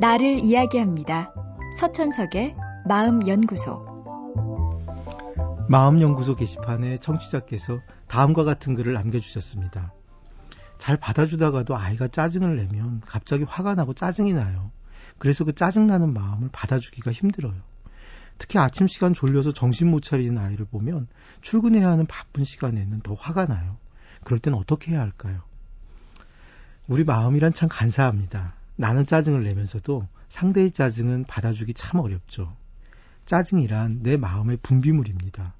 나를 이야기합니다. 서천석의 마음연구소. 마음연구소 게시판에 청취자께서 다음과 같은 글을 남겨주셨습니다. 잘 받아주다가도 아이가 짜증을 내면 갑자기 화가 나고 짜증이 나요. 그래서 그 짜증나는 마음을 받아주기가 힘들어요. 특히 아침 시간 졸려서 정신 못 차리는 아이를 보면 출근해야 하는 바쁜 시간에는 더 화가 나요. 그럴 땐 어떻게 해야 할까요? 우리 마음이란 참 간사합니다. 나는 짜증을 내면서도 상대의 짜증은 받아주기 참 어렵죠. 짜증이란 내 마음의 분비물입니다.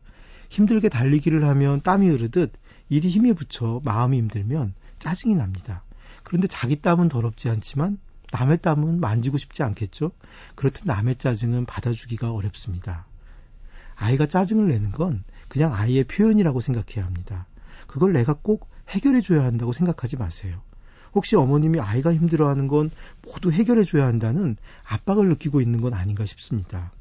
힘들게 달리기를 하면 땀이 흐르듯 일이 힘에 붙여 마음이 힘들면 짜증이 납니다. 그런데 자기 땀은 더럽지 않지만 남의 땀은 만지고 싶지 않겠죠? 그렇듯 남의 짜증은 받아주기가 어렵습니다. 아이가 짜증을 내는 건 그냥 아이의 표현이라고 생각해야 합니다. 그걸 내가 꼭 해결해줘야 한다고 생각하지 마세요. 혹시 어머님이 아이가 힘들어하는 건 모두 해결해줘야 한다는 압박을 느끼고 있는 건 아닌가 싶습니다.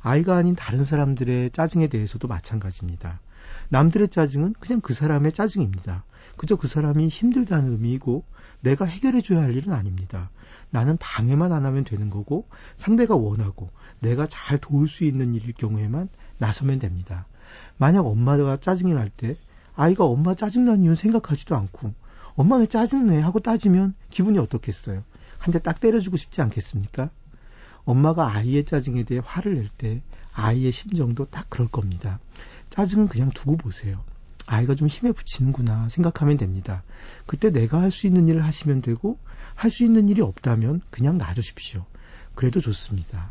아이가 아닌 다른 사람들의 짜증에 대해서도 마찬가지입니다. 남들의 짜증은 그냥 그 사람의 짜증입니다. 그저 그 사람이 힘들다는 의미이고 내가 해결해줘야 할 일은 아닙니다. 나는 방해만 안 하면 되는 거고 상대가 원하고 내가 잘 도울 수 있는 일일 경우에만 나서면 됩니다. 만약 엄마가 짜증이 날 때 아이가 엄마 짜증난 이유는 생각하지도 않고 엄마 왜 짜증내? 하고 따지면 기분이 어떻겠어요? 한 대 딱 때려주고 싶지 않겠습니까? 엄마가 아이의 짜증에 대해 화를 낼 때 아이의 심정도 딱 그럴 겁니다. 짜증은 그냥 두고 보세요. 아이가 좀 힘에 붙이는구나 생각하면 됩니다. 그때 내가 할 수 있는 일을 하시면 되고 할 수 있는 일이 없다면 그냥 놔두십시오. 그래도 좋습니다.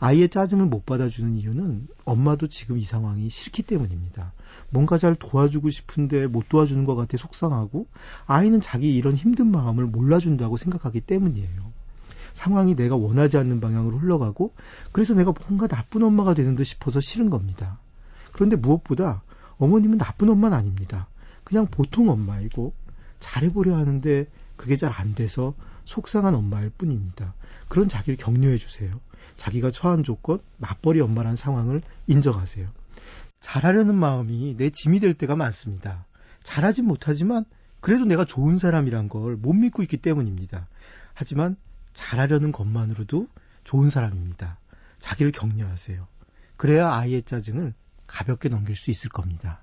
아이의 짜증을 못 받아주는 이유는 엄마도 지금 이 상황이 싫기 때문입니다. 뭔가 잘 도와주고 싶은데 못 도와주는 것 같아 속상하고 아이는 자기 이런 힘든 마음을 몰라준다고 생각하기 때문이에요. 상황이 내가 원하지 않는 방향으로 흘러가고 그래서 내가 뭔가 나쁜 엄마가 되는 듯 싶어서 싫은 겁니다. 그런데 무엇보다 어머님은 나쁜 엄마는 아닙니다. 그냥 보통 엄마이고 잘해보려 하는데 그게 잘 안 돼서 속상한 엄마일 뿐입니다. 그런 자기를 격려해 주세요. 자기가 처한 조건, 맞벌이 엄마란 상황을 인정하세요. 잘하려는 마음이 내 짐이 될 때가 많습니다. 잘하진 못하지만 그래도 내가 좋은 사람이란 걸 못 믿고 있기 때문입니다. 하지만 잘하려는 것만으로도 좋은 사람입니다. 자기를 격려하세요. 그래야 아이의 짜증을 가볍게 넘길 수 있을 겁니다.